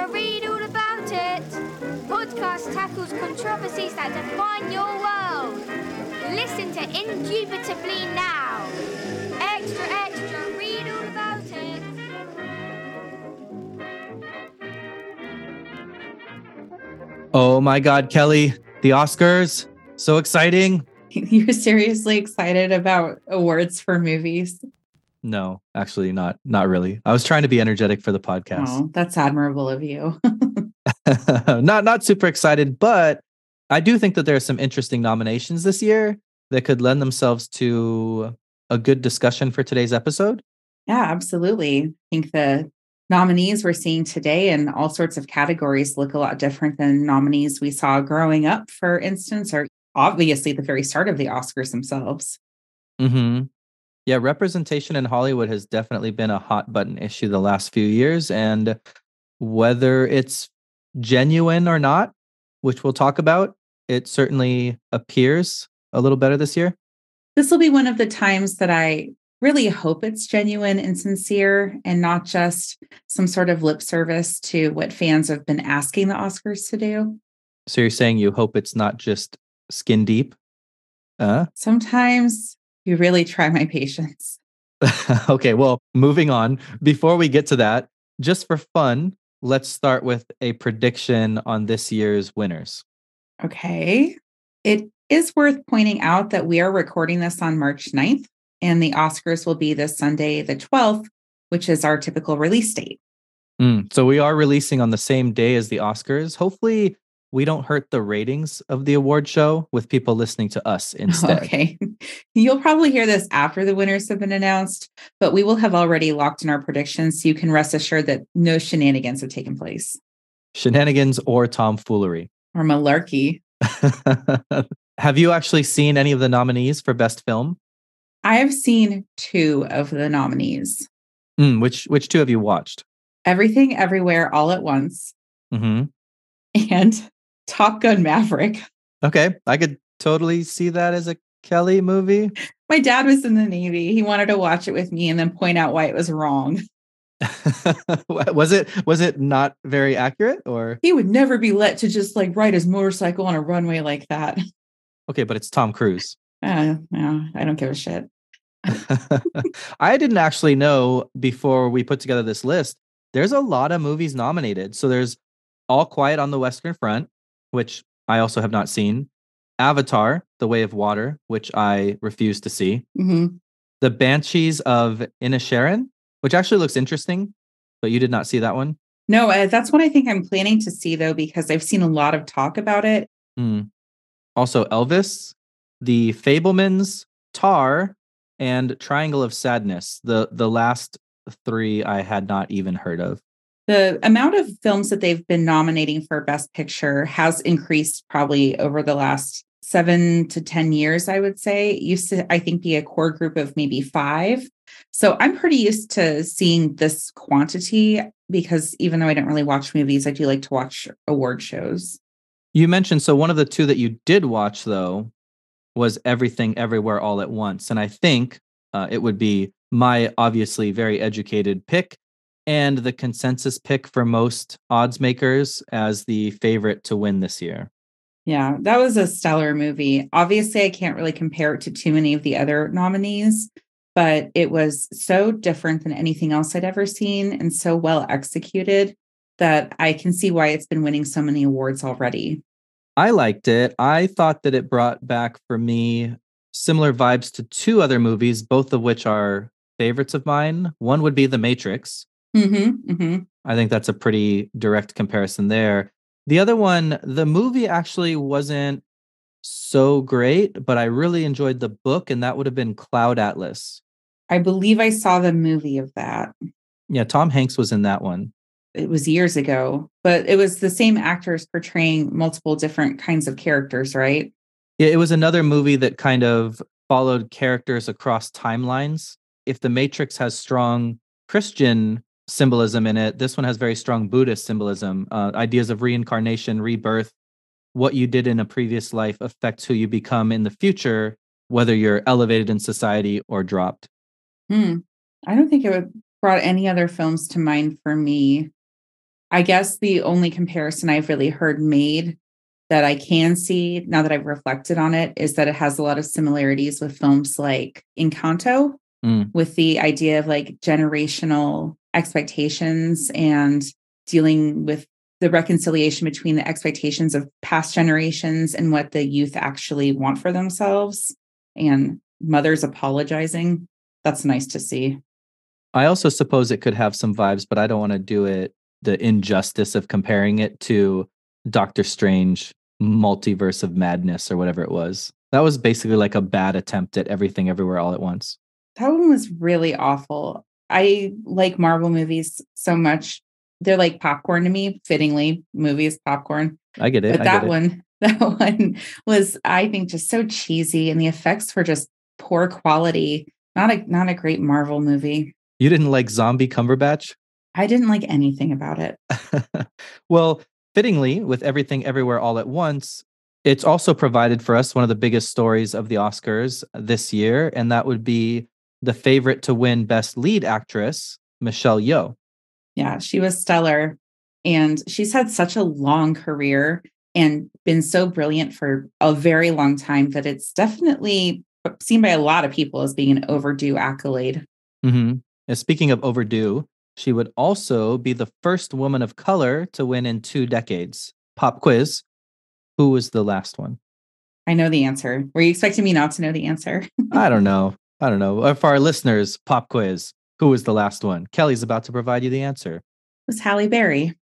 extra, read all about it. Podcast tackles controversies that define your world. Listen to Indubitably now. Extra, extra, read all about it. Oh my God, Kelly, the Oscars. So exciting. You're seriously excited about awards for movies? No, actually not not really. I was trying to be energetic for the podcast. Oh, that's admirable of you. not not super excited, but I do think that there are some interesting nominations this year that could lend themselves to a good discussion for today's episode. yeah, absolutely. I think the nominees we're seeing today in all sorts of categories look a lot different than nominees we saw growing up, for instance, or obviously the very start of the Oscars themselves. hmm Yeah, representation in Hollywood has definitely been a hot button issue the last few years. And whether it's genuine or not, which we'll talk about, it certainly appears a little better this year. This will be one of the times that I really hope it's genuine and sincere and not just some sort of lip service to what fans have been asking the Oscars to do. So you're saying you hope it's not just skin deep? Uh? Sometimes you really try my patience. okay, well, moving on. Before we get to that, just for fun, let's start with a prediction on this year's winners. Okay. It is worth pointing out that we are recording this on March 9th, and the Oscars will be this Sunday, the 12th, which is our typical release date. Mm, so we are releasing on the same day as the Oscars. Hopefully, we don't hurt the ratings of the award show with people listening to us instead. Okay. You'll probably hear this after the winners have been announced, but we will have already locked in our predictions so you can rest assured that no shenanigans have taken place Shenanigans or tomfoolery. or malarkey. Have you actually seen any of the nominees for Best Film? I have seen two of the nominees Mm, which which two have you watched? Everything Everywhere All at Once hmm and Top Gun Maverick. Okay, I could totally see that as a Kelly movie. My dad was in the Navy. He wanted to watch it with me and then point out why it was wrong. was it was it not very accurate or He would never be let to just like ride his motorcycle on a runway like that. okay? But it's Tom Cruise. Uh, no, I don't give a shit. I didn't actually know before we put together this list. There's a lot of movies nominated. So there's All Quiet on the Western Front, which I also have not seen. Avatar: The Way of Water, which I refuse to see. Mhm. The Banshees of Inisherin, which actually looks interesting, but you did not see that one. No, uh, that's what I think I'm planning to see though, because I've seen a lot of talk about it. Hmm. Also, Elvis, The Fabelmans, Tar, and Triangle of Sadness. The the last three I had not even heard of. The amount of films that they've been nominating for Best Picture has increased probably over the last seven to 10 years, I would say. Used to, I think, be a core group of maybe five. So I'm pretty used to seeing this quantity because even though I don't really watch movies, I do like to watch award shows. You mentioned so one of the two that you did watch though was Everything Everywhere All at Once, and I think uh, it would be my obviously very educated pick and the consensus pick for most odds makers as the favorite to win this year. Yeah, that was a stellar movie. Obviously, I can't really compare it to too many of the other nominees, but it was so different than anything else I'd ever seen and so well executed that I can see why it's been winning so many awards already. I liked it. I thought that it brought back for me similar vibes to two other movies, both of which are favorites of mine. One would be The Matrix. Mm-hmm, mm-hmm. I think that's a pretty direct comparison there. The other one, the movie actually wasn't so great, but I really enjoyed the book, and that would have been Cloud Atlas. I believe I saw the movie of that. Yeah, Tom Hanks was in that one. It was years ago, but it was the same actors portraying multiple different kinds of characters, right? Yeah, it was another movie that kind of followed characters across timelines. If The Matrix has strong Christian symbolism in it, this one has very strong Buddhist symbolism. Uh, ideas of reincarnation, rebirth, what you did in a previous life affects who you become in the future, whether you're elevated in society or dropped. Hmm. I don't think it would brought any other films to mind for me. I guess the only comparison I've really heard made that I can see now that I've reflected on it is that it has a lot of similarities with films like Encanto, Mm. with the idea of like generational expectations and dealing with the reconciliation between the expectations of past generations and what the youth actually want for themselves and mothers apologizing. That's nice to see. I also suppose it could have some vibes, but I don't want to do it the injustice of comparing it to Doctor Strange Multiverse of Madness or whatever it was. That was basically like a bad attempt at everything everywhere all at once. That one was really awful. I like Marvel movies so much. They're like popcorn to me, fittingly, movies, popcorn. I get it. But that it. one, that one was, I think, just so cheesy, and the effects were just poor quality. Not a not a great Marvel movie. You didn't like Zombie Cumberbatch? I didn't like anything about it. well, fittingly, with everything everywhere all at once, it's also provided for us one of the biggest stories of the Oscars this year, and that would be the favorite to win Best Lead Actress, Michelle Yeoh. Yeah, she was stellar. And she's had such a long career and been so brilliant for a very long time that it's definitely seen by a lot of people as being an overdue accolade. Mm-hmm. And speaking of overdue, she would also be the first woman of color to win in two decades. Pop quiz. Who was the last one? I know the answer. Were you expecting me not to know the answer? I don't know. I don't know. Uh, For our listeners, pop quiz. Who was the last one? Kelly's about to provide you the answer. It was Halle Berry.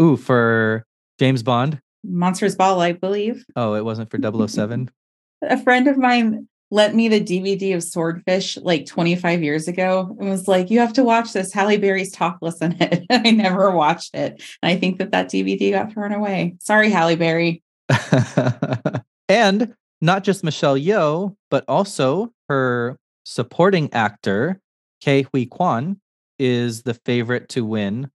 Ooh, for James Bond. Monsters Ball, I believe. Oh, it wasn't for 007. A friend of mine lent me the DVD of Swordfish like 25 years ago and was like, You have to watch this. Halle Berry's topless in it. I never watched it. And I think that that DVD got thrown away. Sorry, Halle Berry. and not just Michelle Yeoh, but also her supporting actor, Ke Huy Quan, is the favorite to win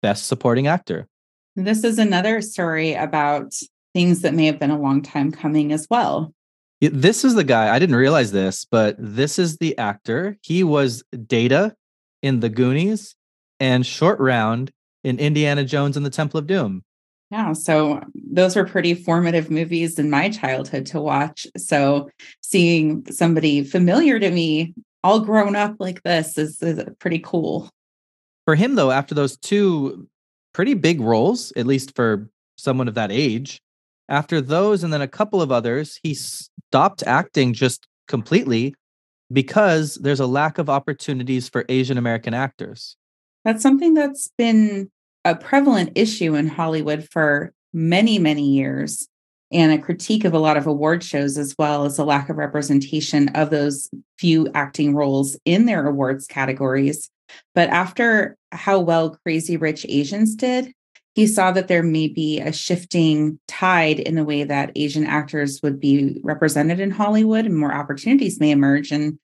Best Supporting Actor. This is another story about things that may have been a long time coming as well. This is the guy, I didn't realize this, but this is the actor. He was Data in The Goonies and Short Round in Indiana Jones and the Temple of Doom. Yeah, so um, those were pretty formative movies in my childhood to watch. So seeing somebody familiar to me all grown up like this is, is pretty cool. For him, though, after those two pretty big roles, at least for someone of that age, after those and then a couple of others, he stopped acting just completely because there's a lack of opportunities for Asian American actors. That's something that's been a prevalent issue in Hollywood for many, many years, and a critique of a lot of award shows, as well as a lack of representation of those few acting roles in their awards categories. But after how well Crazy Rich Asians did, he saw that there may be a shifting tide in the way that Asian actors would be represented in Hollywood and more opportunities may emerge. And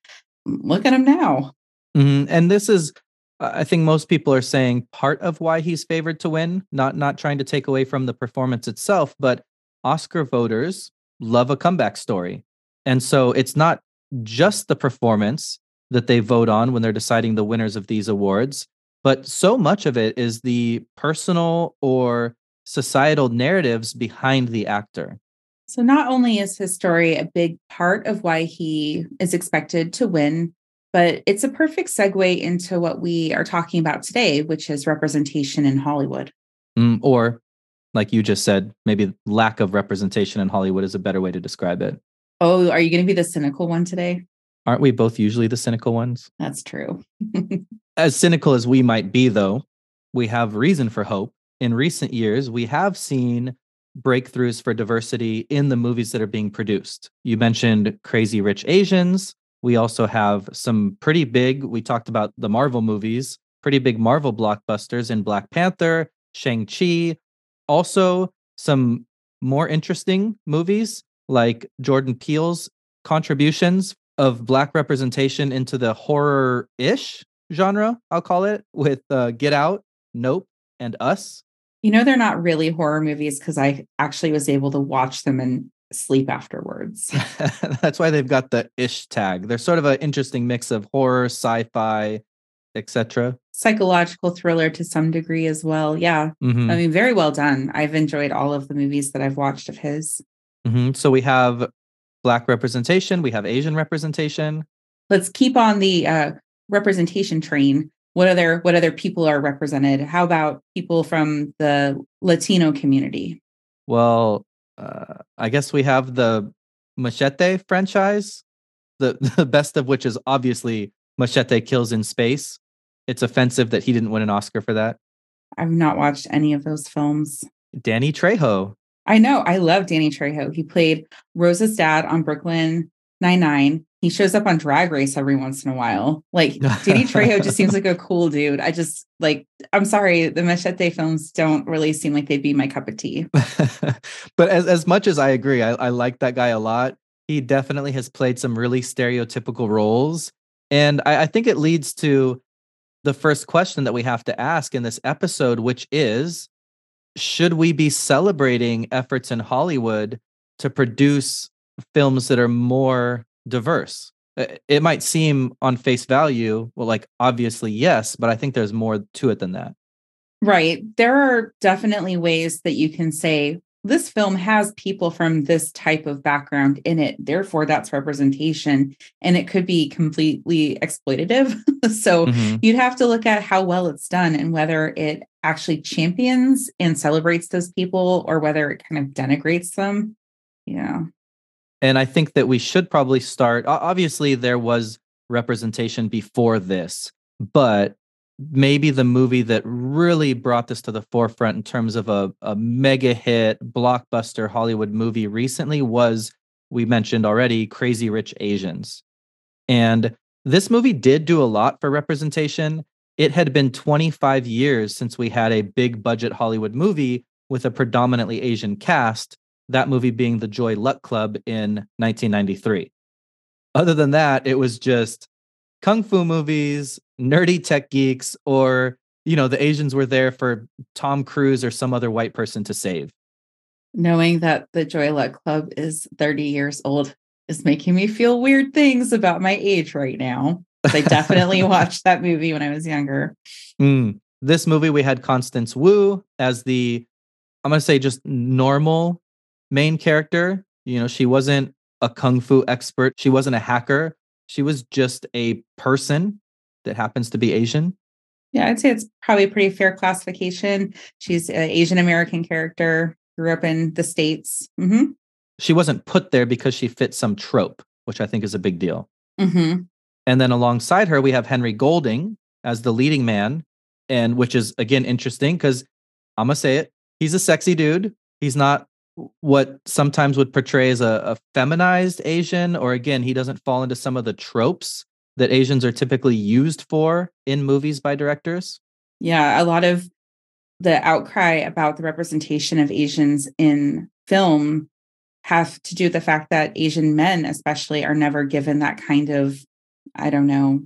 look at him now. Mhm. And this is, I think most people are saying part of why he's favored to win, not not trying to take away from the performance itself, but Oscar voters love a comeback story. And so it's not just the performance that they vote on when they're deciding the winners of these awards, but so much of it is the personal or societal narratives behind the actor. So, not only is his story a big part of why he is expected to win, but it's a perfect segue into what we are talking about today, which is representation in Hollywood. Mm, or like you just said, maybe lack of representation in Hollywood is a better way to describe it. Oh, are you going to be the cynical one today? Aren't we both usually the cynical ones? That's true. As cynical as we might be, though, we have reason for hope. In recent years, we have seen breakthroughs for diversity in the movies that are being produced. You mentioned Crazy Rich Asians. We also have some pretty big, we talked about the Marvel movies, pretty big Marvel blockbusters in Black Panther, Shang-Chi. Also, some more interesting movies like Jordan Peele's contributions of Black representation into the horror ish genre, I'll call it, with uh, Get Out, Nope, and Us. You know, they're not really horror movies because I actually was able to watch them and sleep afterwards. That's why they've got the ish tag. They're sort of an interesting mix of horror, sci fi, etc. psychological thriller to some degree as well. Yeah. Mhm. I mean, very well done. I've enjoyed all of the movies that I've watched of his. Mhm. So we have black representation, we have Asian representation. Let's keep on the uh, representation train. What other what other people are represented? How about people from the Latino community? Well, uh, I guess we have the Machete franchise, the the best of which is obviously Machete Kills in Space. It's offensive that he didn't win an Oscar for that. I've not watched any of those films. Danny Trejo. I know. I love Danny Trejo. He played Rosa's dad on Brooklyn Nine Nine. He shows up on Drag Race every once in a while. Like Danny Trejo just seems like a cool dude. I just like. I'm sorry, the Machete films don't really seem like they'd be my cup of tea. but as as much as I agree, I, I like that guy a lot. He definitely has played some really stereotypical roles. And I, I think it leads to the first question that we have to ask in this episode, which is should we be celebrating efforts in Hollywood to produce films that are more diverse? It might seem on face value, well, like obviously, yes, but I think there's more to it than that. Right. There are definitely ways that you can say this film has people from this type of background in it. Therefore, that's representation. And it could be completely exploitative. so Mhm. you'd have to look at how well it's done and whether it actually champions and celebrates those people or whether it kind of denigrates them. Yeah. And I think that we should probably start. Obviously, there was representation before this, but maybe the movie that really brought this to the forefront in terms of a, a mega hit blockbuster Hollywood movie recently was, we mentioned already, Crazy Rich Asians. And this movie did do a lot for representation. It had been 25 years since we had a big budget Hollywood movie with a predominantly Asian cast that movie being the Joy Luck Club in 1993. Other than that, it was just kung fu movies, nerdy tech geeks, or, you know, the Asians were there for Tom Cruise or some other white person to save. Knowing that the Joy Luck Club is 30 years old is making me feel weird things about my age right now. I definitely watched that movie when I was younger. Mm. This movie, we had Constance Wu as the, I'm going to say just normal main character. You know, she wasn't a kung fu expert, she wasn't a hacker. She was just a person that happens to be Asian. Yeah, I'd say it's probably a pretty fair classification. She's an Asian American character, grew up in the States. hmm She wasn't put there because she fits some trope, which I think is a big deal. hmm And then alongside her, we have Henry Golding as the leading man, and which is again interesting because I'm gonna say it, he's a sexy dude. He's not what sometimes would portray as a, a feminized Asian, or again, he doesn't fall into some of the tropes that Asians are typically used for in movies by directors. Yeah, a lot of the outcry about the representation of Asians in film have to do with the fact that Asian men, especially, are never given that kind of, I don't know,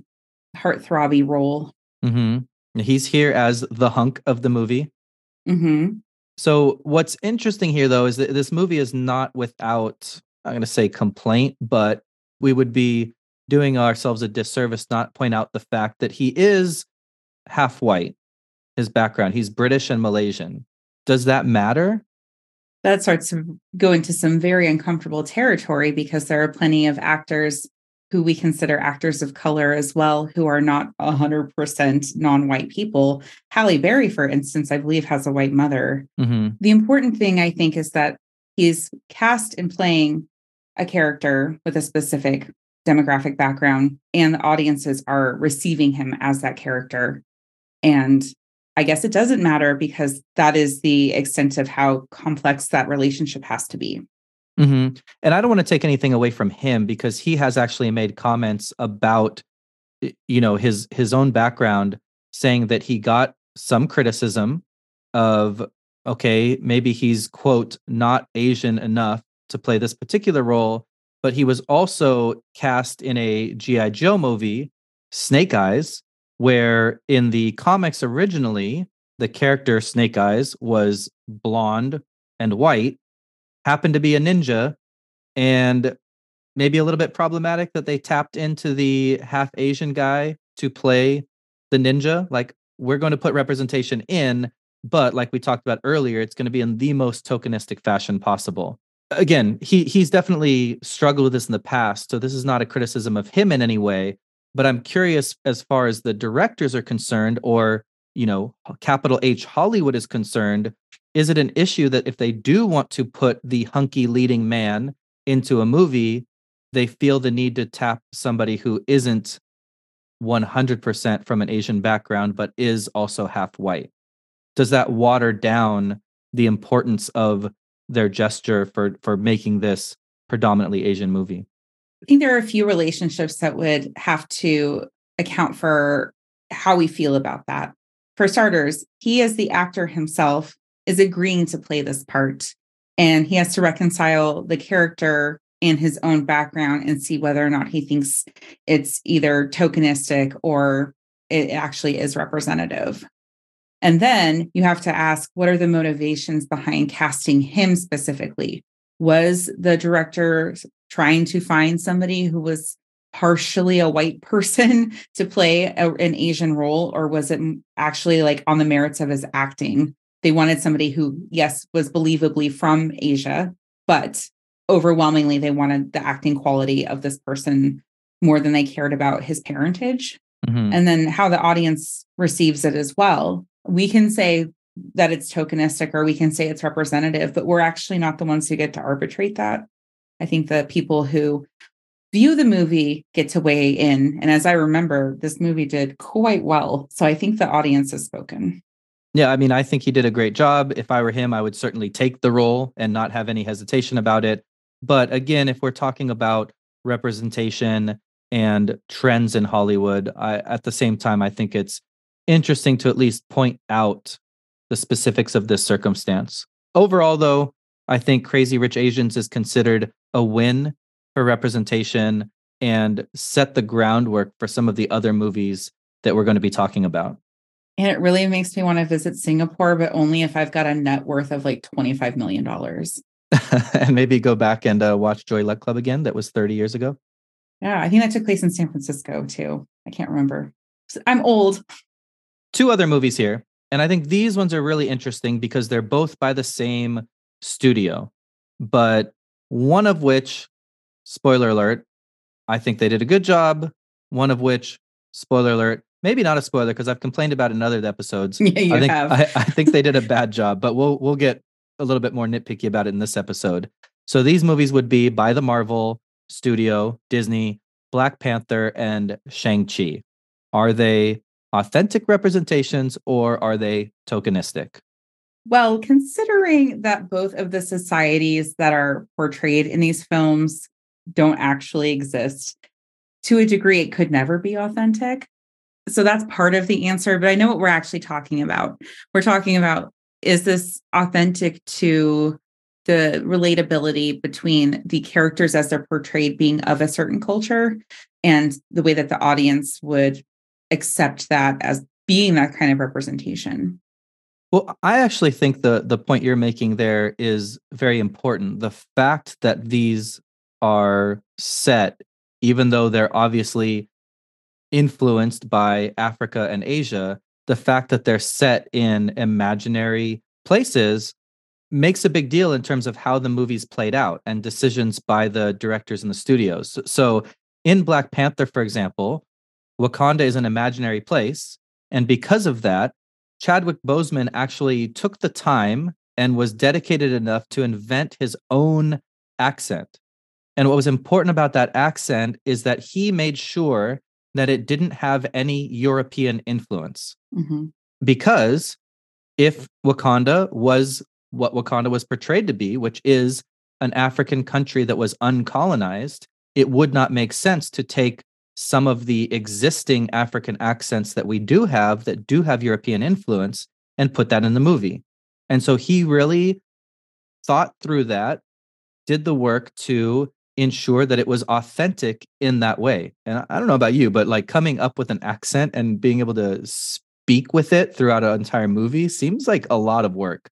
heartthrobby role. hmm He's here as the hunk of the movie. hmm So what's interesting here though is that this movie is not without I'm going to say complaint, but we would be doing ourselves a disservice not point out the fact that he is half white. His background, he's British and Malaysian. Does that matter? That starts to go into some very uncomfortable territory because there are plenty of actors who we consider actors of color as well, who are not 100% non white people. Halle Berry, for instance, I believe has a white mother. hmm the important thing I think is that he's cast in playing a character with a specific demographic background, and the audiences are receiving him as that character. And I guess it doesn't matter because that is the extent of how complex that relationship has to be. Hmm And I don't want to take anything away from him because he has actually made comments about, you know, his his own background, saying that he got some criticism of, okay, maybe he's quote not Asian enough to play this particular role, but he was also cast in a GI Joe movie, Snake Eyes, where in the comics originally the character Snake Eyes was blonde and white happened to be a ninja and maybe a little bit problematic that they tapped into the half Asian guy to play the ninja. Like, we're going to put representation in, but like we talked about earlier, it's going to be in the most tokenistic fashion possible. Again, he he's definitely struggled with this in the past, so this is not a criticism of him in any way. But I'm curious as far as the directors are concerned, or you know, capital H Hollywood is concerned. Is it an issue that if they do want to put the hunky leading man into a movie, they feel the need to tap somebody who isn't 100% from an Asian background, but is also half white? Does that water down the importance of their gesture for for making this predominantly Asian movie? I think there are a few relationships that would have to account for how we feel about that. For starters, he as the actor himself is agreeing to play this part and he has to reconcile the character and his own background and see whether or not he thinks it's either tokenistic or it actually is representative. And then you have to ask what are the motivations behind casting him specifically? Was the director trying to find somebody who was partially a white person to play a, an Asian role, or was it actually like on the merits of his acting? They wanted somebody who, yes, was believably from Asia, but overwhelmingly they wanted the acting quality of this person more than they cared about his parentage. Mm-hmm. And then how the audience receives it as well. We can say that it's tokenistic or we can say it's representative, but we're actually not the ones who get to arbitrate that. I think the people who view the movie get to weigh in. And as I remember, this movie did quite well. So I think the audience has spoken. Yeah, I mean, I think he did a great job. If I were him, I would certainly take the role and not have any hesitation about it. But again, if we're talking about representation and trends in Hollywood, I, at the same time, I think it's interesting to at least point out the specifics of this circumstance. Overall, though, I think Crazy Rich Asians is considered a win for representation and set the groundwork for some of the other movies that we're going to be talking about. And it really makes me want to visit Singapore, but only if I've got a net worth of like $25 million. and maybe go back and uh, watch Joy Luck Club again. That was 30 years ago. Yeah, I think that took place in San Francisco too. I can't remember. I'm old. Two other movies here. And I think these ones are really interesting because they're both by the same studio, but one of which, spoiler alert, I think they did a good job. One of which, spoiler alert, maybe not a spoiler because I've complained about in other episodes. Yeah, you I think have. I, I think they did a bad job, but we'll we'll get a little bit more nitpicky about it in this episode. So these movies would be by the Marvel Studio, Disney, Black Panther, and Shang-Chi. Are they authentic representations or are they tokenistic? Well, considering that both of the societies that are portrayed in these films don't actually exist, to a degree, it could never be authentic. So that's part of the answer. But I know what we're actually talking about. We're talking about is this authentic to the relatability between the characters as they're portrayed being of a certain culture and the way that the audience would accept that as being that kind of representation well i actually think the the point you're making there is very important the fact that these are set even though they're obviously influenced by africa and asia the fact that they're set in imaginary places makes a big deal in terms of how the movies played out and decisions by the directors in the studios. So, in Black Panther, for example, Wakanda is an imaginary place. And because of that, Chadwick Boseman actually took the time and was dedicated enough to invent his own accent. And what was important about that accent is that he made sure that it didn't have any European influence. Mm-hmm. Because if Wakanda was what Wakanda was portrayed to be, which is an African country that was uncolonized, it would not make sense to take some of the existing African accents that we do have that do have European influence and put that in the movie. And so he really thought through that, did the work to ensure that it was authentic in that way. And I don't know about you, but like coming up with an accent and being able to speak with it throughout an entire movie seems like a lot of work.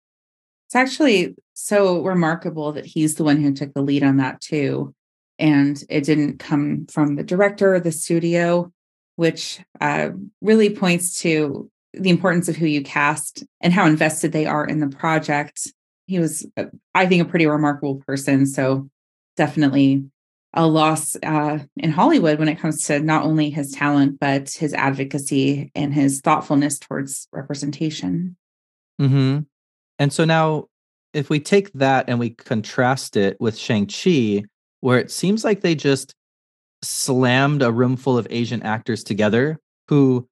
It's actually so remarkable that he's the one who took the lead on that too. And it didn't come from the director or the studio, which uh, really points to the importance of who you cast and how invested they are in the project. He was, uh, I think, a pretty remarkable person. So definitely a loss uh, in Hollywood when it comes to not only his talent, but his advocacy and his thoughtfulness towards representation. Mm-hmm. And so now, if we take that and we contrast it with Shang-Chi, where it seems like they just slammed a room full of Asian actors together who,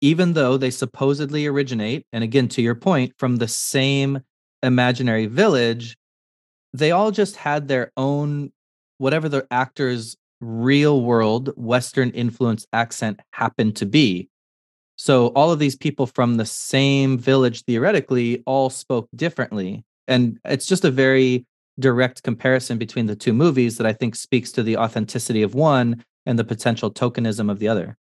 even though they supposedly originate, and again, to your point, from the same imaginary village, they all just had their own, whatever the actor's real world Western influence accent happened to be. So all of these people from the same village theoretically all spoke differently. And it's just a very direct comparison between the two movies that I think speaks to the authenticity of one and the potential tokenism of the other.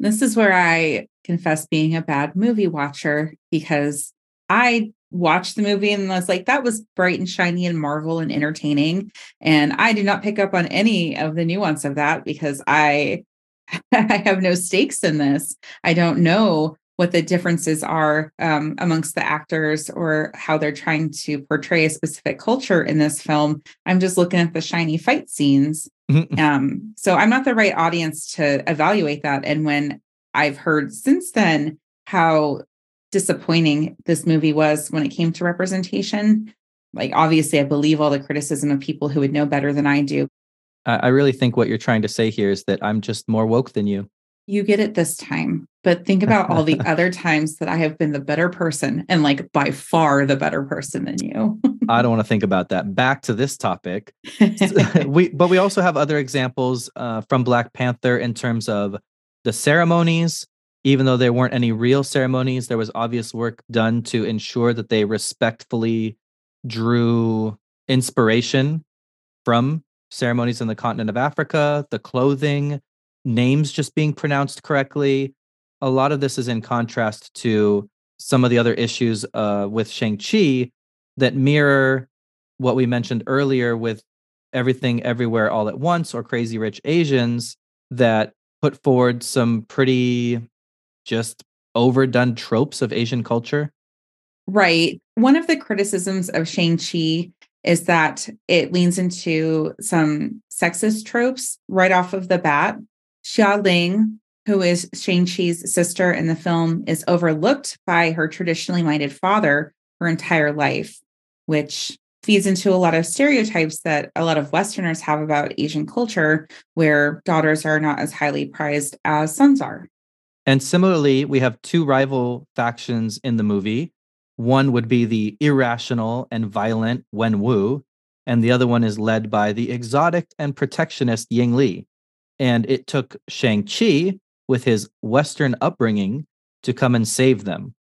This is where I confess being a bad movie watcher because I watched the movie and was like, that was bright and shiny and Marvel and entertaining. And I did not pick up on any of the nuance of that because I I have no stakes in this. I don't know what the differences are um, amongst the actors or how they're trying to portray a specific culture in this film. I'm just looking at the shiny fight scenes. Mm-hmm. Um, so I'm not the right audience to evaluate that. And when I've heard since then how disappointing this movie was when it came to representation, like obviously I believe all the criticism of people who would know better than I do. I really think what you're trying to say here is that I'm just more woke than you you get it this time. But think about all the other times that I have been the better person and like by far the better person than you. I don't want to think about that. Back to this topic. we but we also have other examples uh, from Black Panther in terms of the ceremonies. Even though there weren't any real ceremonies, there was obvious work done to ensure that they respectfully drew inspiration from ceremonies in the continent of Africa, the clothing, names just being pronounced correctly. A lot of this is in contrast to some of the other issues uh, with Shang-Chi that mirror what we mentioned earlier with Everything Everywhere All at Once or Crazy Rich Asians that put forward some pretty just overdone tropes of Asian culture. Right. One of the criticisms of Shang-Chi is that it leans into some sexist tropes right off of the bat. Xia Ling, who is Shang-Chi's sister in the film, is overlooked by her traditionally minded father her entire life, which feeds into a lot of stereotypes that a lot of Westerners have about Asian culture, where daughters are not as highly prized as sons are. And similarly, we have two rival factions in the movie. One would be the irrational and violent Wen Wu, and the other one is led by the exotic and protectionist Ying Li. And it took Shang-Chi, with his Western upbringing, to come and save them,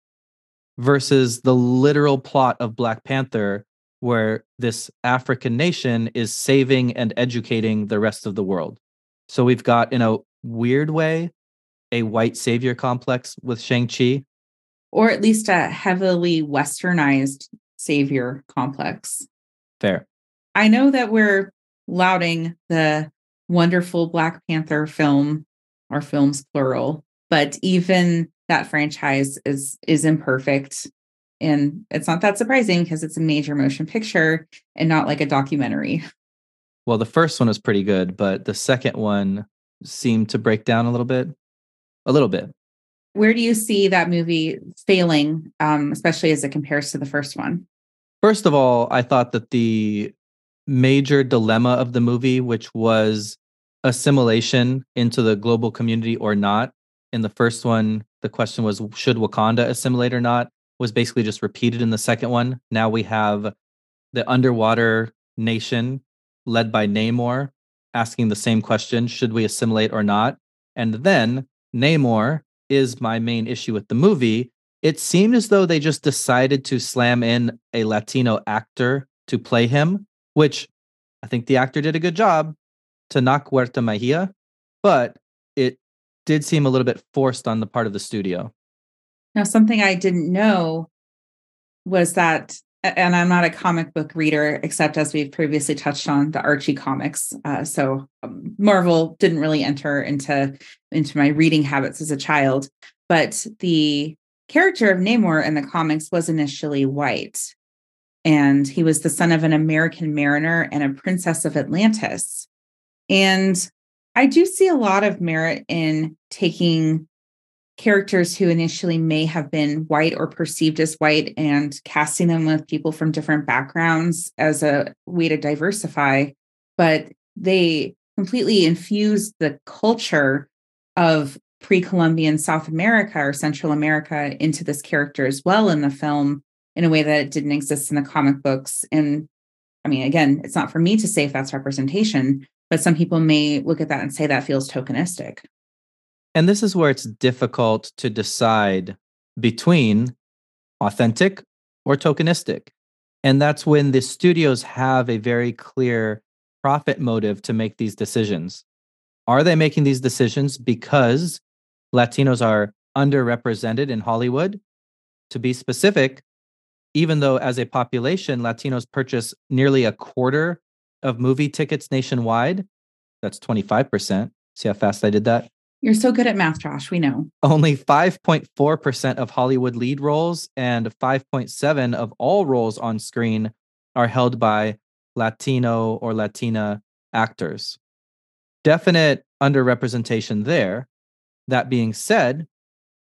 versus the literal plot of Black Panther, where this African nation is saving and educating the rest of the world. So we've got, in a weird way, a white savior complex with Shang-Chi. Or at least a heavily westernized savior complex. Fair. I know that we're lauding the wonderful Black Panther film or films plural, but even that franchise is is imperfect and it's not that surprising because it's a major motion picture and not like a documentary. Well, the first one was pretty good, but the second one seemed to break down a little bit. A little bit. Where do you see that movie failing, um, especially as it compares to the first one? First of all, I thought that the major dilemma of the movie, which was assimilation into the global community or not. In the first one, the question was should Wakanda assimilate or not? Was basically just repeated in the second one. Now we have the underwater nation led by Namor asking the same question should we assimilate or not? And then Namor is my main issue with the movie. It seemed as though they just decided to slam in a Latino actor to play him, which I think the actor did a good job. Tenoch Huerta Mejia, but it did seem a little bit forced on the part of the studio. Now, something I didn't know was that, and I'm not a comic book reader, except as we've previously touched on the Archie comics. Uh, so um, Marvel didn't really enter into into my reading habits as a child. But the character of Namor in the comics was initially white. And he was the son of an American mariner and a princess of Atlantis. And I do see a lot of merit in taking characters who initially may have been white or perceived as white and casting them with people from different backgrounds as a way to diversify. But they completely infused the culture of pre-Columbian South America or Central America into this character as well in the film in a way that it didn't exist in the comic books. And I mean, again, it's not for me to say if that's representation, but some people may look at that and say that feels tokenistic. And this is where it's difficult to decide between authentic or tokenistic. And that's when the studios have a very clear profit motive to make these decisions. Are they making these decisions because Latinos are underrepresented in Hollywood? To be specific, even though as a population, Latinos purchase nearly a quarter of movie tickets nationwide, that's 25%. See how fast I did that? You're so good at math, Josh. We know. Only 5.4% of Hollywood lead roles and 5.7 of all roles on screen are held by Latino or Latina actors. Definite underrepresentation there. That being said,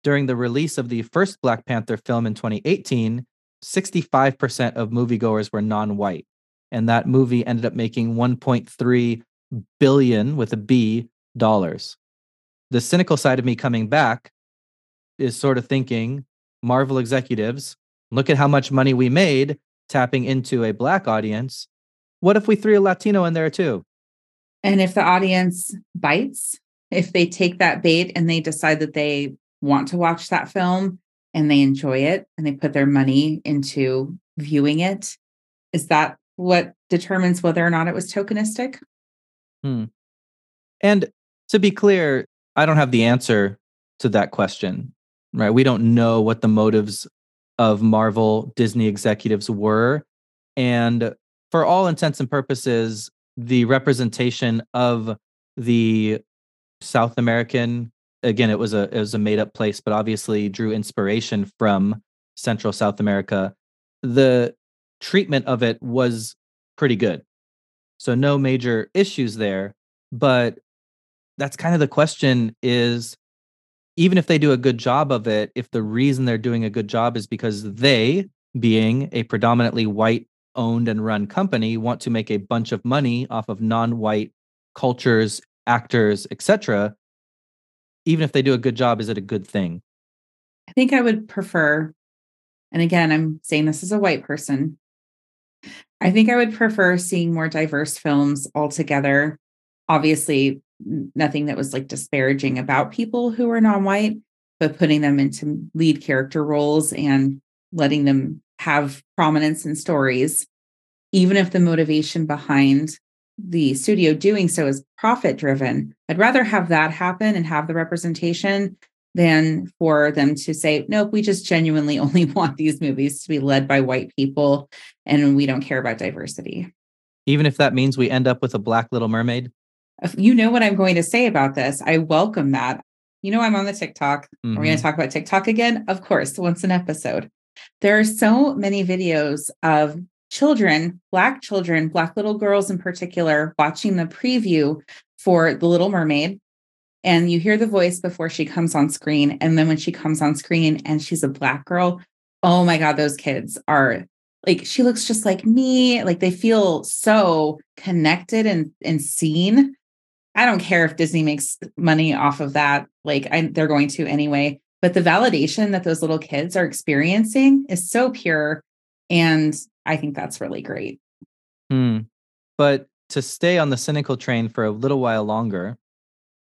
during the release of the first Black Panther film in 2018, 65% of moviegoers were non-white and that movie ended up making 1.3 billion with a B dollars. The cynical side of me coming back is sort of thinking Marvel executives, look at how much money we made tapping into a black audience. What if we threw a Latino in there too? And if the audience bites, if they take that bait and they decide that they want to watch that film and they enjoy it and they put their money into viewing it, is that what determines whether or not it was tokenistic? Hmm. And to be clear, I don't have the answer to that question, right? We don't know what the motives of Marvel Disney executives were. And for all intents and purposes, the representation of the South American, again, it was a it was a made up place, but obviously drew inspiration from Central South America. The treatment of it was pretty good. So no major issues there, but that's kind of the question is even if they do a good job of it, if the reason they're doing a good job is because they, being a predominantly white owned and run company, want to make a bunch of money off of non-white cultures, actors, etc. Even if they do a good job, is it a good thing? I think I would prefer, and again, I'm saying this as a white person. I think I would prefer seeing more diverse films altogether. Obviously, nothing that was like disparaging about people who are non-white, but putting them into lead character roles and letting them have prominence in stories, even if the motivation behind the studio doing so is profit driven. I'd rather have that happen and have the representation than for them to say, nope, we just genuinely only want these movies to be led by white people and we don't care about diversity. Even if that means we end up with a black little mermaid? You know what I'm going to say about this. I welcome that. You know, I'm on the TikTok. Mm-hmm. We're going to talk about TikTok again. Of course, once an episode. There are so many videos of children, Black children, Black little girls in particular, watching the preview for The Little Mermaid. And you hear the voice before she comes on screen. And then when she comes on screen and she's a Black girl, oh my God, those kids are like, she looks just like me. Like they feel so connected and, and seen I don't care if Disney makes money off of that. Like I, they're going to anyway. But the validation that those little kids are experiencing is so pure. And I think that's really great. Hmm. But to stay on the cynical train for a little while longer,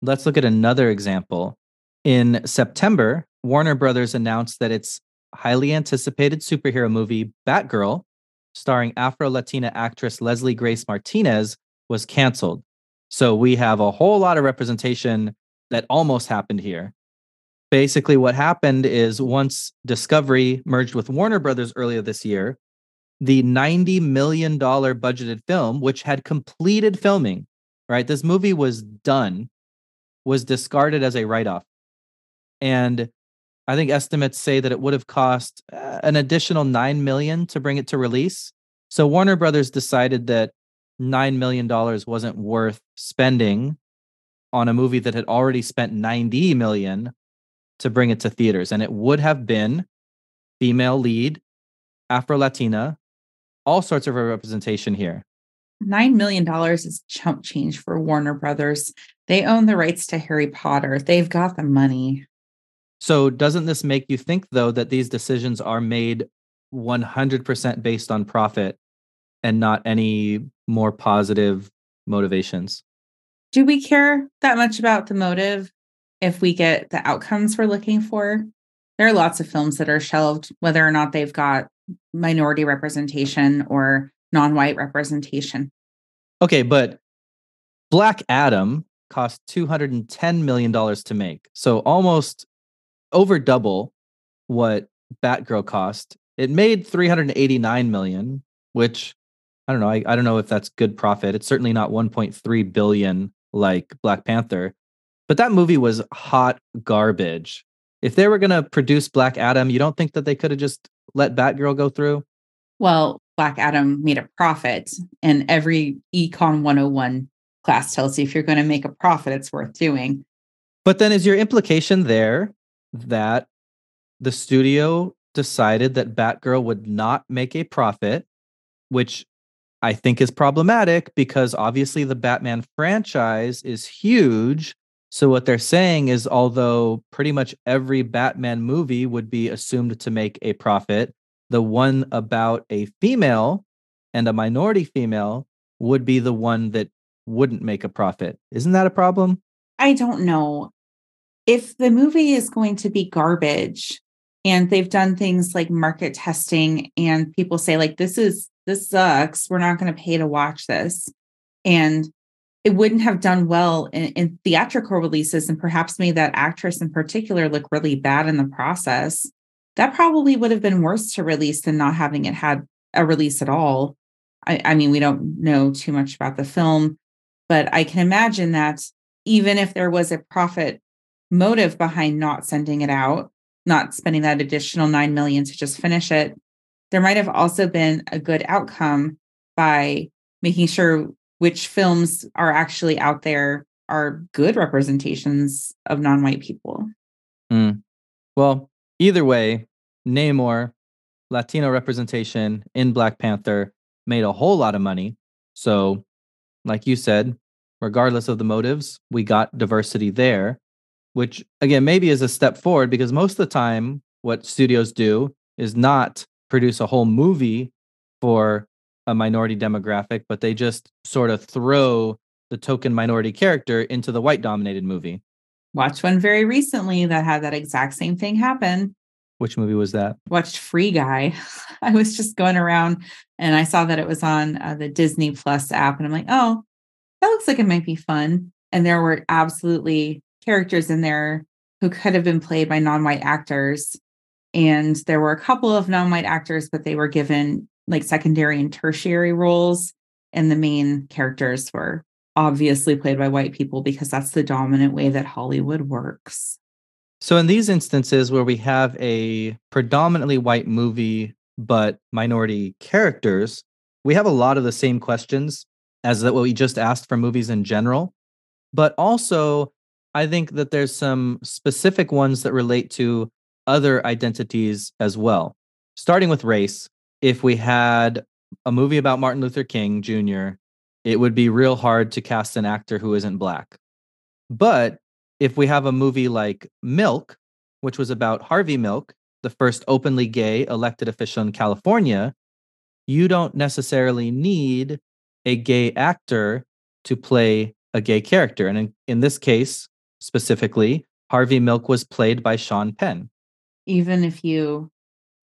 let's look at another example. In September, Warner Brothers announced that its highly anticipated superhero movie, Batgirl, starring Afro Latina actress Leslie Grace Martinez, was canceled so we have a whole lot of representation that almost happened here. Basically, what happened is once Discovery merged with Warner Brothers earlier this year, the $90 million budgeted film, which had completed filming, right? This movie was done, was discarded as a write off. And I think estimates say that it would have cost uh, an additional 9 million to bring it to release. So Warner Brothers decided that 9 million dollars wasn't worth spending on a movie that had already spent 90 million to bring it to theaters and it would have been female lead, Afro Latina, all sorts of representation here. Nine million dollars is chump change for Warner Brothers. They own the rights to Harry Potter. They've got the money. So, doesn't this make you think, though, that these decisions are made 100% based on profit and not any more positive motivations? Do we care that much about the motive if we get the outcomes we're looking for? There are lots of films that are shelved, whether or not they've got minority representation or non white representation. Okay, but Black Adam cost $210 million to make. So almost over double what Batgirl cost. It made 389 million, which I don't know. I, I don't know if that's good profit. It's certainly not 1.3 billion like Black Panther. But that movie was hot garbage. If they were going to produce Black Adam, you don't think that they could have just let Batgirl go through? Well, Black Adam made a profit, and every Econ 101 class tells you if you're going to make a profit, it's worth doing. But then is your implication there that the studio decided that Batgirl would not make a profit, which I think is problematic because obviously the Batman franchise is huge. So what they're saying is although pretty much every Batman movie would be assumed to make a profit, the one about a female and a minority female would be the one that wouldn't make a profit. Isn't that a problem? I don't know. If the movie is going to be garbage and they've done things like market testing and people say like this is this sucks, we're not going to pay to watch this. And it wouldn't have done well in, in theatrical releases and perhaps made that actress in particular look really bad in the process. That probably would have been worse to release than not having it had a release at all. I, I mean, we don't know too much about the film, but I can imagine that even if there was a profit motive behind not sending it out, not spending that additional 9 million to just finish it, there might have also been a good outcome by making sure which films are actually out there are good representations of non-white people. Mm. Well, either way, Namor, Latino representation in Black Panther made a whole lot of money. So, like you said, regardless of the motives, we got diversity there, which again, maybe is a step forward because most of the time, what studios do is not produce a whole movie for a minority demographic, but they just sort of throw the token minority character into the white dominated movie. Watched one very recently that had that exact same thing happen. Which movie was that? Watched Free Guy. I was just going around and I saw that it was on uh, the Disney Plus app, and I'm like, oh, that looks like it might be fun. And there were absolutely characters in there who could have been played by non white actors. And there were a couple of non white actors, but they were given like secondary and tertiary roles and the main characters were obviously played by white people because that's the dominant way that Hollywood works. So in these instances where we have a predominantly white movie but minority characters, we have a lot of the same questions as that what we just asked for movies in general. But also, I think that there's some specific ones that relate to other identities as well. Starting with race, if we had a movie about Martin Luther King Jr., it would be real hard to cast an actor who isn't black. But if we have a movie like Milk, which was about Harvey Milk, the first openly gay elected official in California, you don't necessarily need a gay actor to play a gay character. And in, in this case, specifically, Harvey Milk was played by Sean Penn. Even if you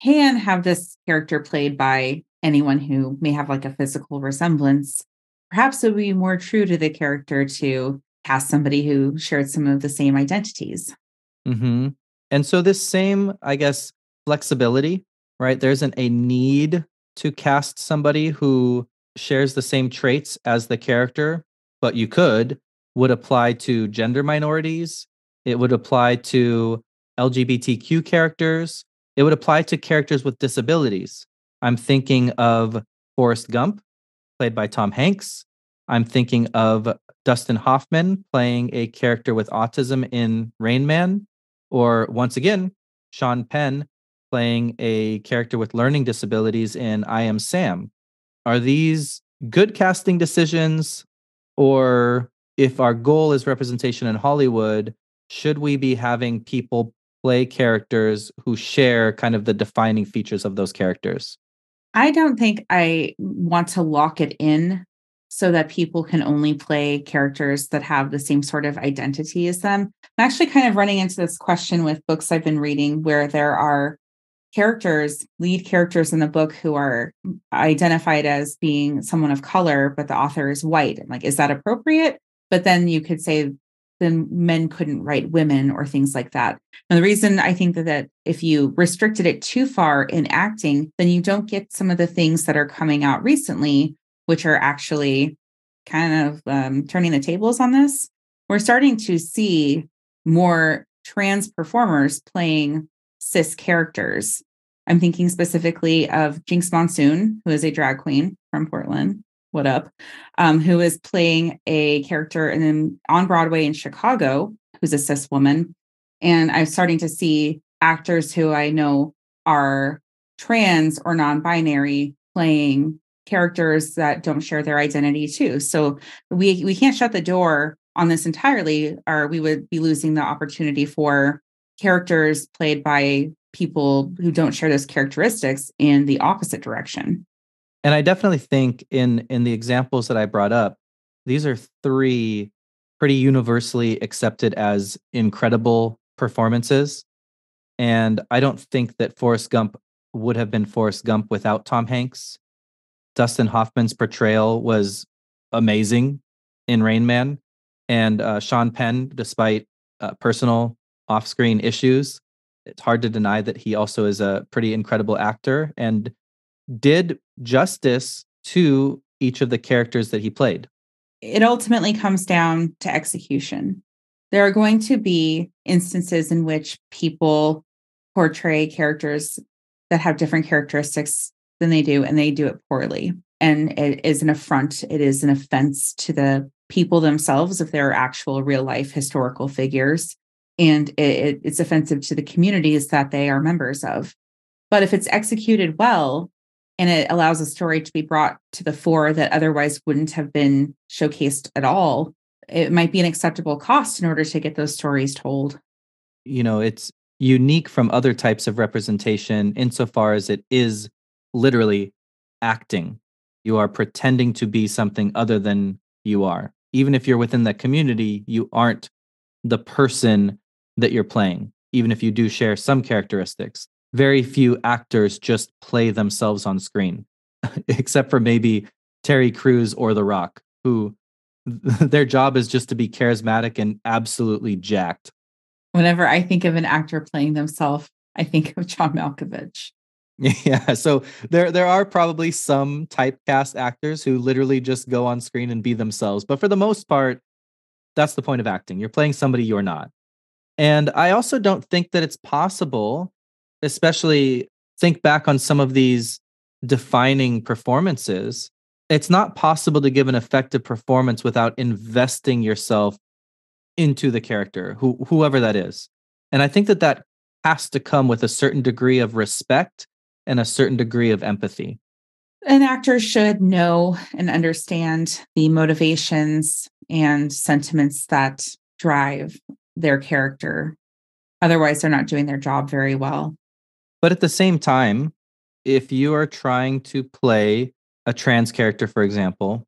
can have this character played by anyone who may have like a physical resemblance, perhaps it would be more true to the character to cast somebody who shared some of the same identities. Mm-hmm. And so, this same, I guess, flexibility, right? There isn't a need to cast somebody who shares the same traits as the character, but you could, would apply to gender minorities. It would apply to LGBTQ characters. It would apply to characters with disabilities. I'm thinking of Forrest Gump, played by Tom Hanks. I'm thinking of Dustin Hoffman playing a character with autism in Rain Man, or once again, Sean Penn playing a character with learning disabilities in I Am Sam. Are these good casting decisions? Or if our goal is representation in Hollywood, should we be having people play characters who share kind of the defining features of those characters? I don't think I want to lock it in so that people can only play characters that have the same sort of identity as them. I'm actually kind of running into this question with books I've been reading where there are characters, lead characters in the book who are identified as being someone of color, but the author is white. I'm like, is that appropriate? But then you could say then men couldn't write women or things like that. And the reason I think that, that if you restricted it too far in acting, then you don't get some of the things that are coming out recently, which are actually kind of um, turning the tables on this. We're starting to see more trans performers playing cis characters. I'm thinking specifically of Jinkx Monsoon, who is a drag queen from Portland, what up, um, who is playing a character and then on Broadway in Chicago, who's a cis woman. And I'm starting to see actors who I know are trans or non-binary playing characters that don't share their identity too. So we we can't shut the door on this entirely, or we would be losing the opportunity for characters played by people who don't share those characteristics in the opposite direction. And I definitely think in in the examples that I brought up, these are three pretty universally accepted as incredible performances. And I don't think that Forrest Gump would have been Forrest Gump without Tom Hanks. Dustin Hoffman's portrayal was amazing in Rain Man. And uh, Sean Penn, despite uh, personal off screen issues, it's hard to deny that he also is a pretty incredible actor. And did justice to each of the characters that he played. It ultimately comes down to execution. There are going to be instances in which people portray characters that have different characteristics than they do, and they do it poorly. And it is an affront, it is an offense to the people themselves if they're actual real life historical figures. And it, it's offensive to the communities that they are members of. But if it's executed well, and it allows a story to be brought to the fore that otherwise wouldn't have been showcased at all. It might be an acceptable cost in order to get those stories told. You know it's unique from other types of representation insofar as it is literally acting. You are pretending to be something other than you are. Even if you're within that community you aren't the person that you're playing even if you do share some characteristics very few actors just play themselves on screen, except for maybe Terry Crews or The Rock, who their job is just to be charismatic and absolutely jacked. Whenever I think of an actor playing themselves, I think of John Malkovich. Yeah, so there there are probably some typecast actors who literally just go on screen and be themselves, but for the most part, that's the point of acting. You're playing somebody you're not. And I also don't think that it's possible especially think back on some of these defining performances, it's not possible to give an effective performance without investing yourself into the character, who, whoever that is. And I think that that has to come with a certain degree of respect and a certain degree of empathy. An actor should know and understand the motivations and sentiments that drive their character. Otherwise, they're not doing their job very well. But at the same time, if you are trying to play a trans character, for example,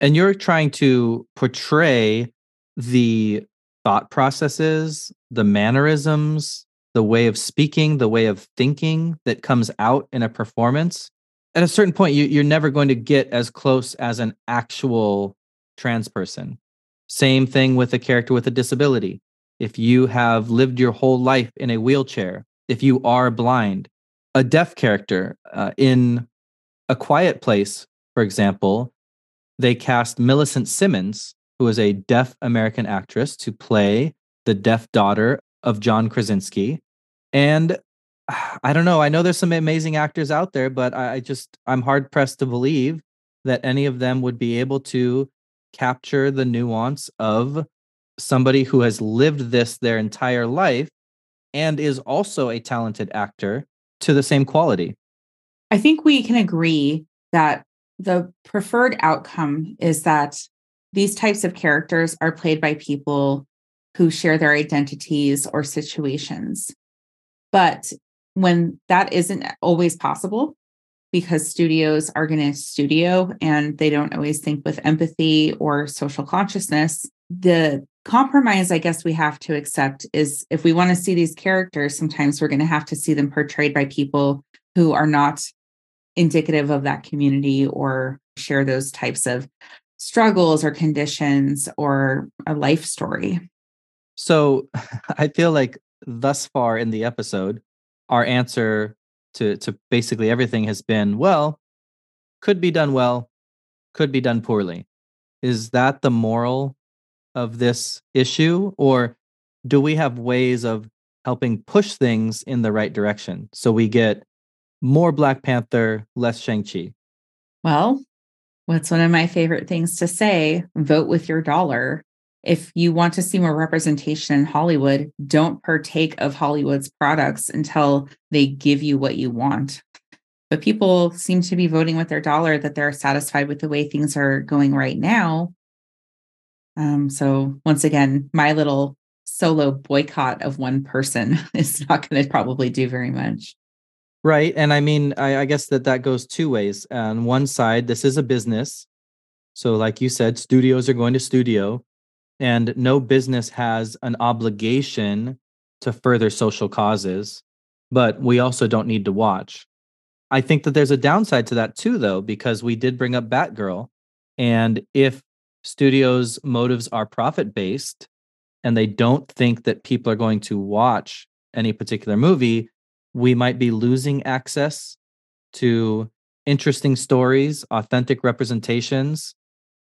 and you're trying to portray the thought processes, the mannerisms, the way of speaking, the way of thinking that comes out in a performance, at a certain point, you, are never going to get as close as an actual trans person. Same thing with a character with a disability. If you have lived your whole life in a wheelchair, if you are blind. A deaf character uh, in A Quiet Place, for example, they cast Millicent Simmonds, who is a deaf American actress, to play the deaf daughter of John Krasinski. And I don't know. I know there's some amazing actors out there, but I just I'm hard pressed to believe that any of them would be able to capture the nuance of somebody who has lived this their entire life and is also a talented actor to the same quality. I think we can agree that the preferred outcome is that these types of characters are played by people who share their identities or situations. But when that isn't always possible, because studios are going to studio and they don't always think with empathy or social consciousness, the compromise I guess we have to accept is if we want to see these characters, sometimes we're going to have to see them portrayed by people who are not indicative of that community or share those types of struggles or conditions or a life story. So I feel like thus far in the episode, our answer to, to basically everything has been well, could be done well, could be done poorly. Is that the moral of this issue? Or do we have ways of helping push things in the right direction so we get more Black Panther, less Shang-Chi? Well, what's one of my favorite things to say? Vote with your dollar. If you want to see more representation in Hollywood, don't partake of Hollywood's products until they give you what you want. But people seem to be voting with their dollar that they're satisfied with the way things are going right now. Um, so once again, my little solo boycott of one person is not going to probably do very much. Right. And I mean, I, I, guess that that goes two ways. On one side, this is a business. So, like you said, studios are going to studio, and no business has an obligation to further social causes, but we also don't need to watch. I think that there's a downside to that too, though, because we did bring up Batgirl. And if studios' motives are profit based and they don't think that people are going to watch any particular movie, we might be losing access to interesting stories, authentic representations,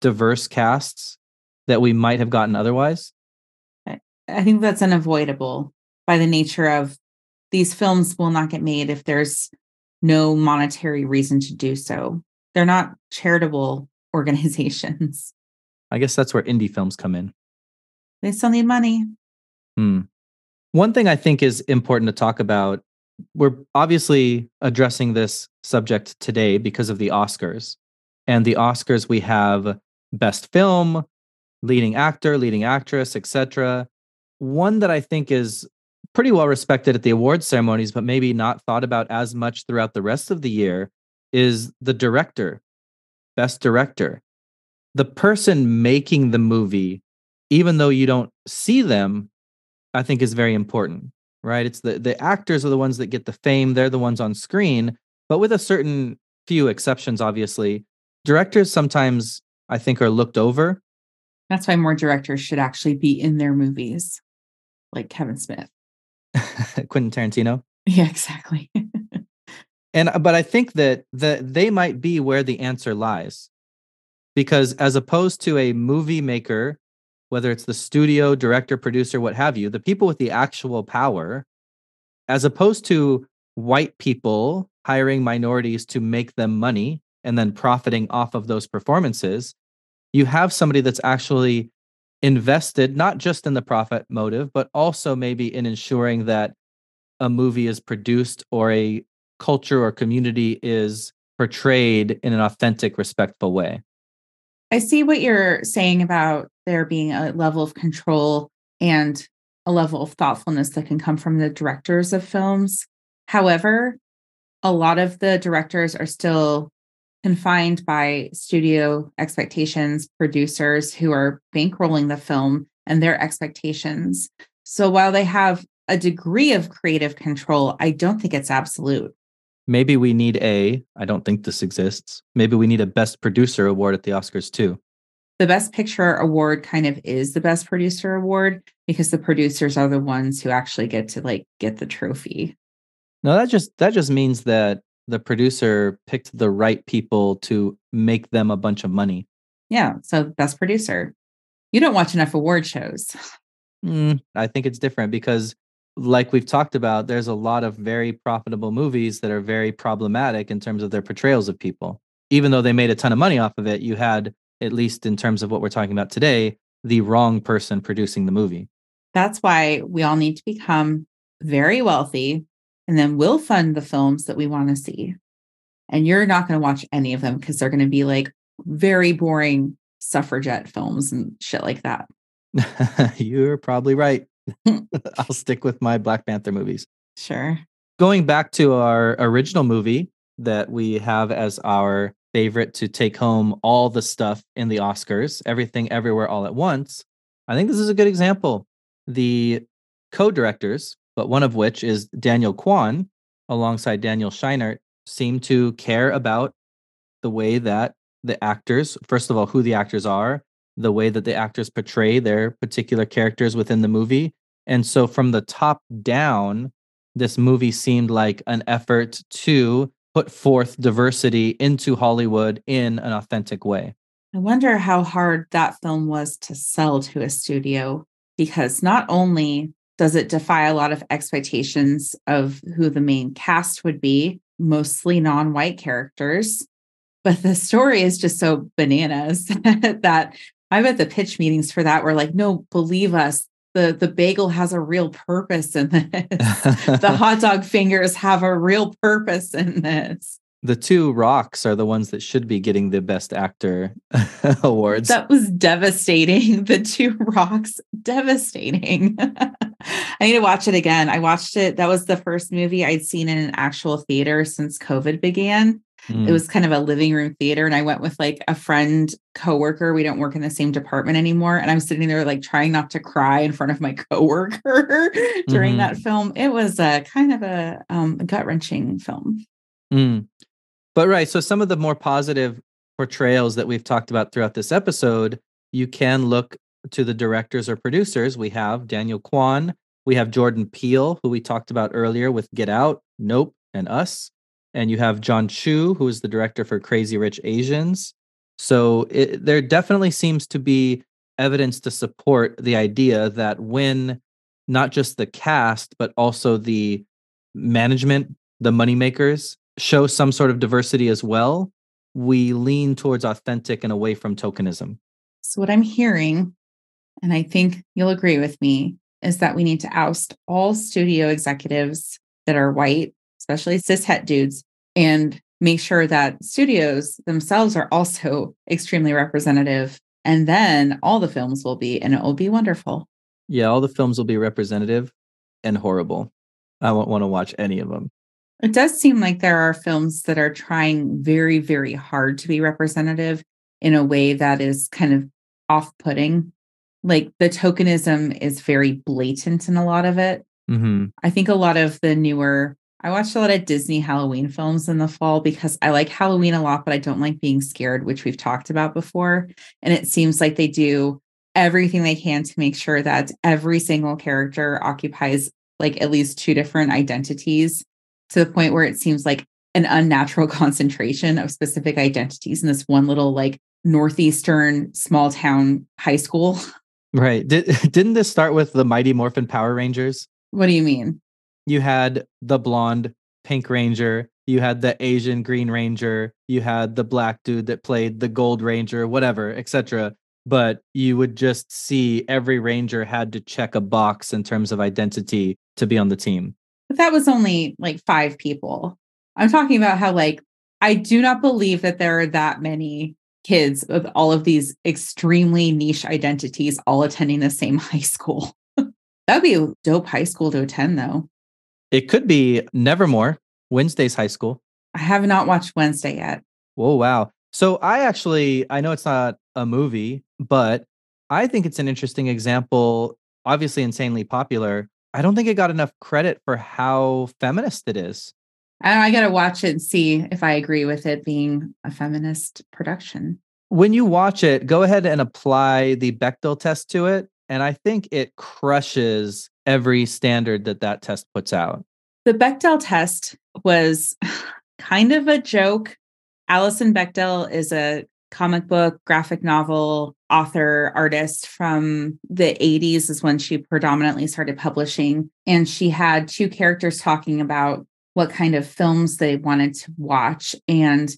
diverse casts that we might have gotten otherwise. I think that's unavoidable by the nature of these films will not get made if there's no monetary reason to do so. They're not charitable organizations. I guess that's where indie films come in. They still need money. Hmm. One thing I think is important to talk about we're obviously addressing this subject today because of the Oscars. And the Oscars, we have best film, leading actor, leading actress, etc. One that I think is pretty well respected at the awards ceremonies, but maybe not thought about as much throughout the rest of the year is the director, best director the person making the movie, even though you don't see them, I think is very important, right? It's the the actors are the ones that get the fame, they're the ones on screen, but with a certain few exceptions, obviously. Directors sometimes I think are looked over. That's why more directors should actually be in their movies, like Kevin Smith. Quentin Tarantino. Yeah, exactly. and uh, but I think that that they might be where the answer lies because as opposed to a movie maker whether it's the studio director producer what have you the people with the actual power as opposed to white people hiring minorities to make them money and then profiting off of those performances you have somebody that's actually invested not just in the profit motive but also maybe in ensuring that a movie is produced or a culture or community is portrayed in an authentic respectful way I see what you're saying about there being a level of control and a level of thoughtfulness that can come from the directors of films. However, a lot of the directors are still confined by studio expectations, producers who are bankrolling the film and their expectations. So while they have a degree of creative control, I don't think it's absolute maybe we need a i don't think this exists maybe we need a best producer award at the oscars too. The best picture award kind of is the best producer award because the producers are the ones who actually get to like get the trophy. No that just that just means that the producer picked the right people to make them a bunch of money. Yeah so best producer. You don't watch enough award shows. Mm, i think it's different because like we've talked about, there's a lot of very profitable movies that are very problematic in terms of their portrayals of people. Even though they made a ton of money off of it, you had, at least in terms of what we're talking about today, the wrong person producing the movie. That's why we all need to become very wealthy and then we'll fund the films that we want to see. And you're not going to watch any of them because they're going to be like very boring suffragette films and shit like that. you're probably right. I'll stick with my Black Panther movies. Sure. Going back to our original movie that we have as our favorite to take home all the stuff in the Oscars, Everything Everywhere All at Once, I think this is a good example. The co directors, but one of which is Daniel Kwan alongside Daniel Scheinert, seem to care about the way that the actors, first of all, who the actors are, the way that the actors portray their particular characters within the movie. And so from the top down, this movie seemed like an effort to put forth diversity into Hollywood in an authentic way. I wonder how hard that film was to sell to a studio because not only does it defy a lot of expectations of who the main cast would be, mostly non white characters, but the story is just so bananas that I'm at the pitch meetings for that. We're like, no, believe us, the the bagel has a real purpose in this. the hot dog fingers have a real purpose in this. The two rocks are the ones that should be getting the best actor awards. That was devastating. The two rocks, devastating. I need to watch it again. I watched it. That was the first movie I'd seen in an actual theater since COVID began. Mm. It was kind of a living room theater. And I went with like a friend, coworker. We don't work in the same department anymore. And I'm sitting there like trying not to cry in front of my coworker during mm-hmm. that film. It was a kind of a um, gut wrenching film. Mm. But right. So some of the more positive portrayals that we've talked about throughout this episode, you can look to the directors or producers. We have Daniel Kwan. We have Jordan Peele, who we talked about earlier with Get Out, Nope, and Us and you have Jon Chu, who is the director for Crazy Rich Asians. So it, there definitely seems to be evidence to support the idea that when not just the cast, but also the management, the moneymakers show some sort of diversity as well, we lean towards authentic and away from tokenism. So, what I'm hearing, and I think you'll agree with me, is that we need to oust all studio executives that are white especially cishet dudes, and make sure that studios themselves are also extremely representative. And then all the films will be, and it will be wonderful. Yeah, all the films will be representative and horrible. I won't want to watch any of them. It does seem like there are films that are trying very, very hard to be representative in a way that is kind of off putting. Like the tokenism is very blatant in a lot of it. Mm-hmm. I think a lot of the newer I watched a lot of Disney Halloween films in the fall because I like Halloween a lot, but I don't like being scared, which we've talked about before. And it seems like they do everything they can to make sure that every single character occupies like at least two different identities to the point where it seems like an unnatural concentration of specific identities in this one little like northeastern small town high school. Right. Did, didn't this start with the Mighty Morphin Power Rangers? What do you mean? You had the blonde pink ranger you had the asian green ranger you had the black dude that played the gold ranger whatever etc but you would just see every ranger had to check a box in terms of identity to be on the team. But that was only like five people. I'm talking about how like i do not believe that there are that many kids with all of these extremely niche identities all attending the same high school. That'd be a dope high school to attend though it could be Nevermore, Wednesday's high school. I have not watched Wednesday yet. Whoa, wow. So I actually, I know it's not a movie, but I think it's an interesting example, obviously insanely popular. I don't think it got enough credit for how feminist it is. I, I got to watch it and see if I agree with it being a feminist production. When you watch it, go ahead and apply the Bechdel test to it. And I think it crushes every standard that that test puts out. The Bechdel test was kind of a joke. Alison Bechdel is a comic book, graphic novel author, artist from the 80s is when she predominantly started publishing. And she had two characters talking about what kind of films they wanted to watch. And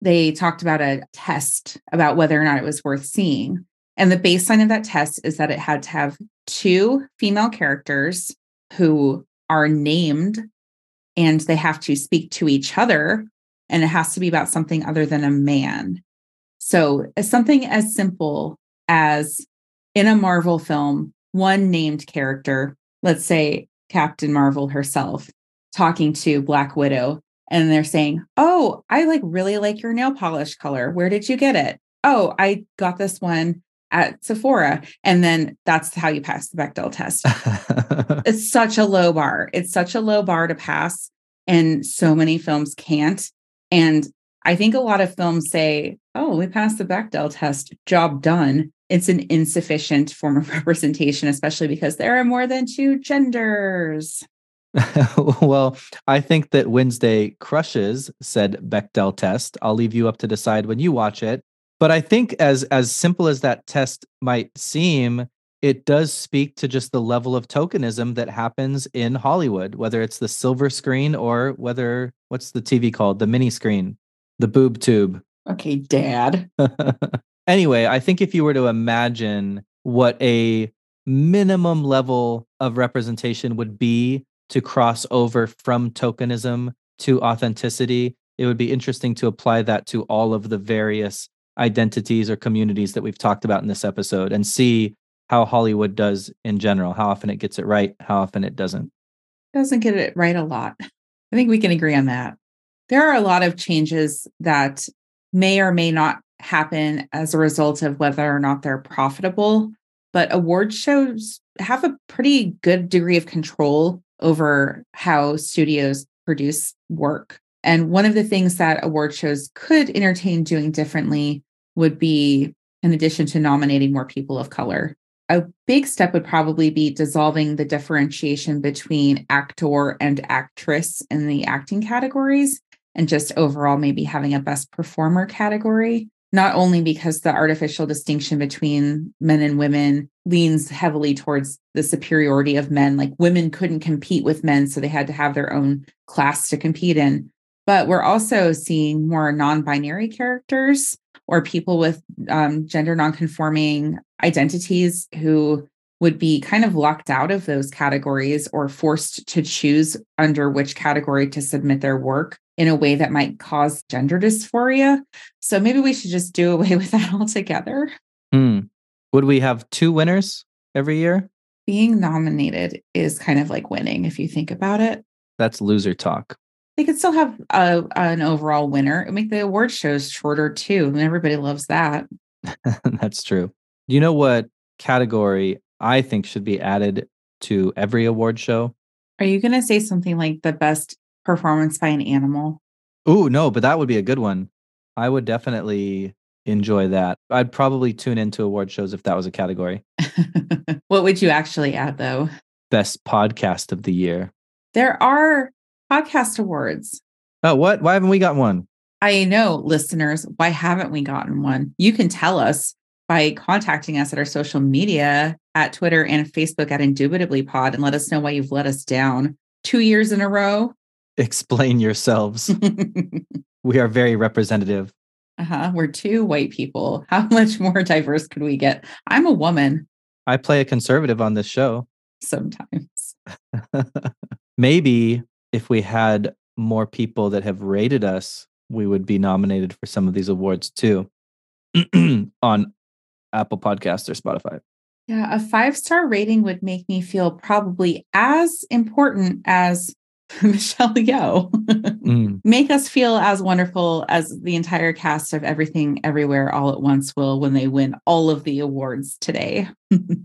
they talked about a test about whether or not it was worth seeing. And the baseline of that test is that it had to have two female characters who are named and they have to speak to each other. And it has to be about something other than a man. So, something as simple as in a Marvel film, one named character, let's say Captain Marvel herself, talking to Black Widow, and they're saying, Oh, I like really like your nail polish color. Where did you get it? Oh, I got this one at Sephora. And then that's how you pass the Bechdel test. it's such a low bar. It's such a low bar to pass. And so many films can't. And I think a lot of films say, oh, we passed the Bechdel test, job done. It's an insufficient form of representation, especially because there are more than two genders. well, I think that Wednesday crushes said Bechdel test. I'll leave you up to decide when you watch it. But I think as as simple as that test might seem, it does speak to just the level of tokenism that happens in Hollywood, whether it's the silver screen or whether what's the TV called? The mini screen, the boob tube. Okay, dad. anyway, I think if you were to imagine what a minimum level of representation would be to cross over from tokenism to authenticity, it would be interesting to apply that to all of the various identities or communities that we've talked about in this episode and see how Hollywood does in general, how often it gets it right, how often it doesn't. Doesn't get it right a lot. I think we can agree on that. There are a lot of changes that may or may not happen as a result of whether or not they're profitable, but award shows have a pretty good degree of control over how studios produce work. And one of the things that award shows could entertain doing differently would be, in addition to nominating more people of color, a big step would probably be dissolving the differentiation between actor and actress in the acting categories and just overall maybe having a best performer category. Not only because the artificial distinction between men and women leans heavily towards the superiority of men, like women couldn't compete with men, so they had to have their own class to compete in, but we're also seeing more non binary characters or people with um, gender nonconforming identities who would be kind of locked out of those categories or forced to choose under which category to submit their work in a way that might cause gender dysphoria. So maybe we should just do away with that altogether. Hmm. Would we have two winners every year? Being nominated is kind of like winning if you think about it. That's loser talk they could still have a, an overall winner make the award shows shorter too. And everybody loves that. That's true. You know what category I think should be added to every award show? Are you going to say something like the best performance by an animal? Oh, no, but that would be a good one. I would definitely enjoy that. I'd probably tune into award shows if that was a category. what would you actually add though? Best podcast of the year. There are podcast awards. Oh, what? Why haven't we got one? I know, listeners, why haven't we gotten one? You can tell us by contacting us at our social media at Twitter and Facebook at Indubitably Pod and let us know why you've let us down two years in a row. Explain yourselves. we are very representative. Uh-huh. We're two white people. How much more diverse could we get? I'm a woman. I play a conservative on this show. Sometimes. Maybe if we had more people that have rated us, we would be nominated for some of these awards too on Apple Podcasts or Spotify. Yeah, a five star rating would make me feel probably as important as Michelle Yeoh. mm. Make us feel as wonderful as the entire cast of Everything Everywhere All at Once will when they win all of the awards today.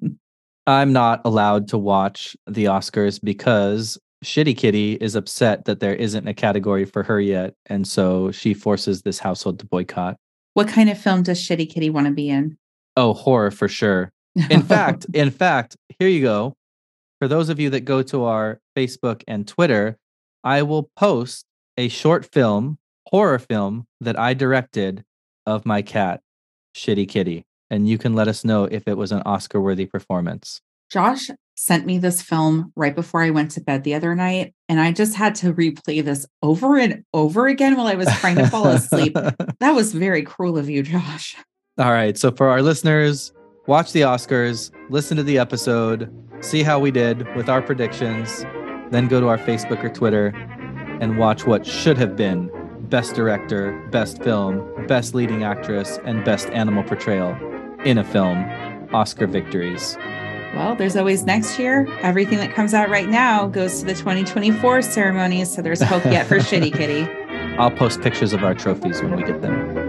I'm not allowed to watch the Oscars because Shitty Kitty is upset that there isn't a category for her yet. And so she forces this household to boycott. What kind of film does Shitty Kitty want to be in? Oh, horror for sure. In fact, in fact, here you go. For those of you that go to our Facebook and Twitter, I will post a short film, horror film that I directed of my cat. Shitty Kitty. And you can let us know if it was an Oscar worthy performance. Josh sent me this film right before I went to bed the other night, and I just had to replay this over and over again while I was trying to fall asleep. That was very cruel of you, Josh. All right. So, for our listeners, watch the Oscars, listen to the episode, see how we did with our predictions, then go to our Facebook or Twitter and watch what should have been Best Director, Best Film, Best Leading Actress, and Best Animal Portrayal in a film Oscar victories. Well, there's always next year. Everything that comes out right now goes to the 2024 ceremonies, so there's hope yet for Shitty Kitty. I'll post pictures of our trophies when we get them.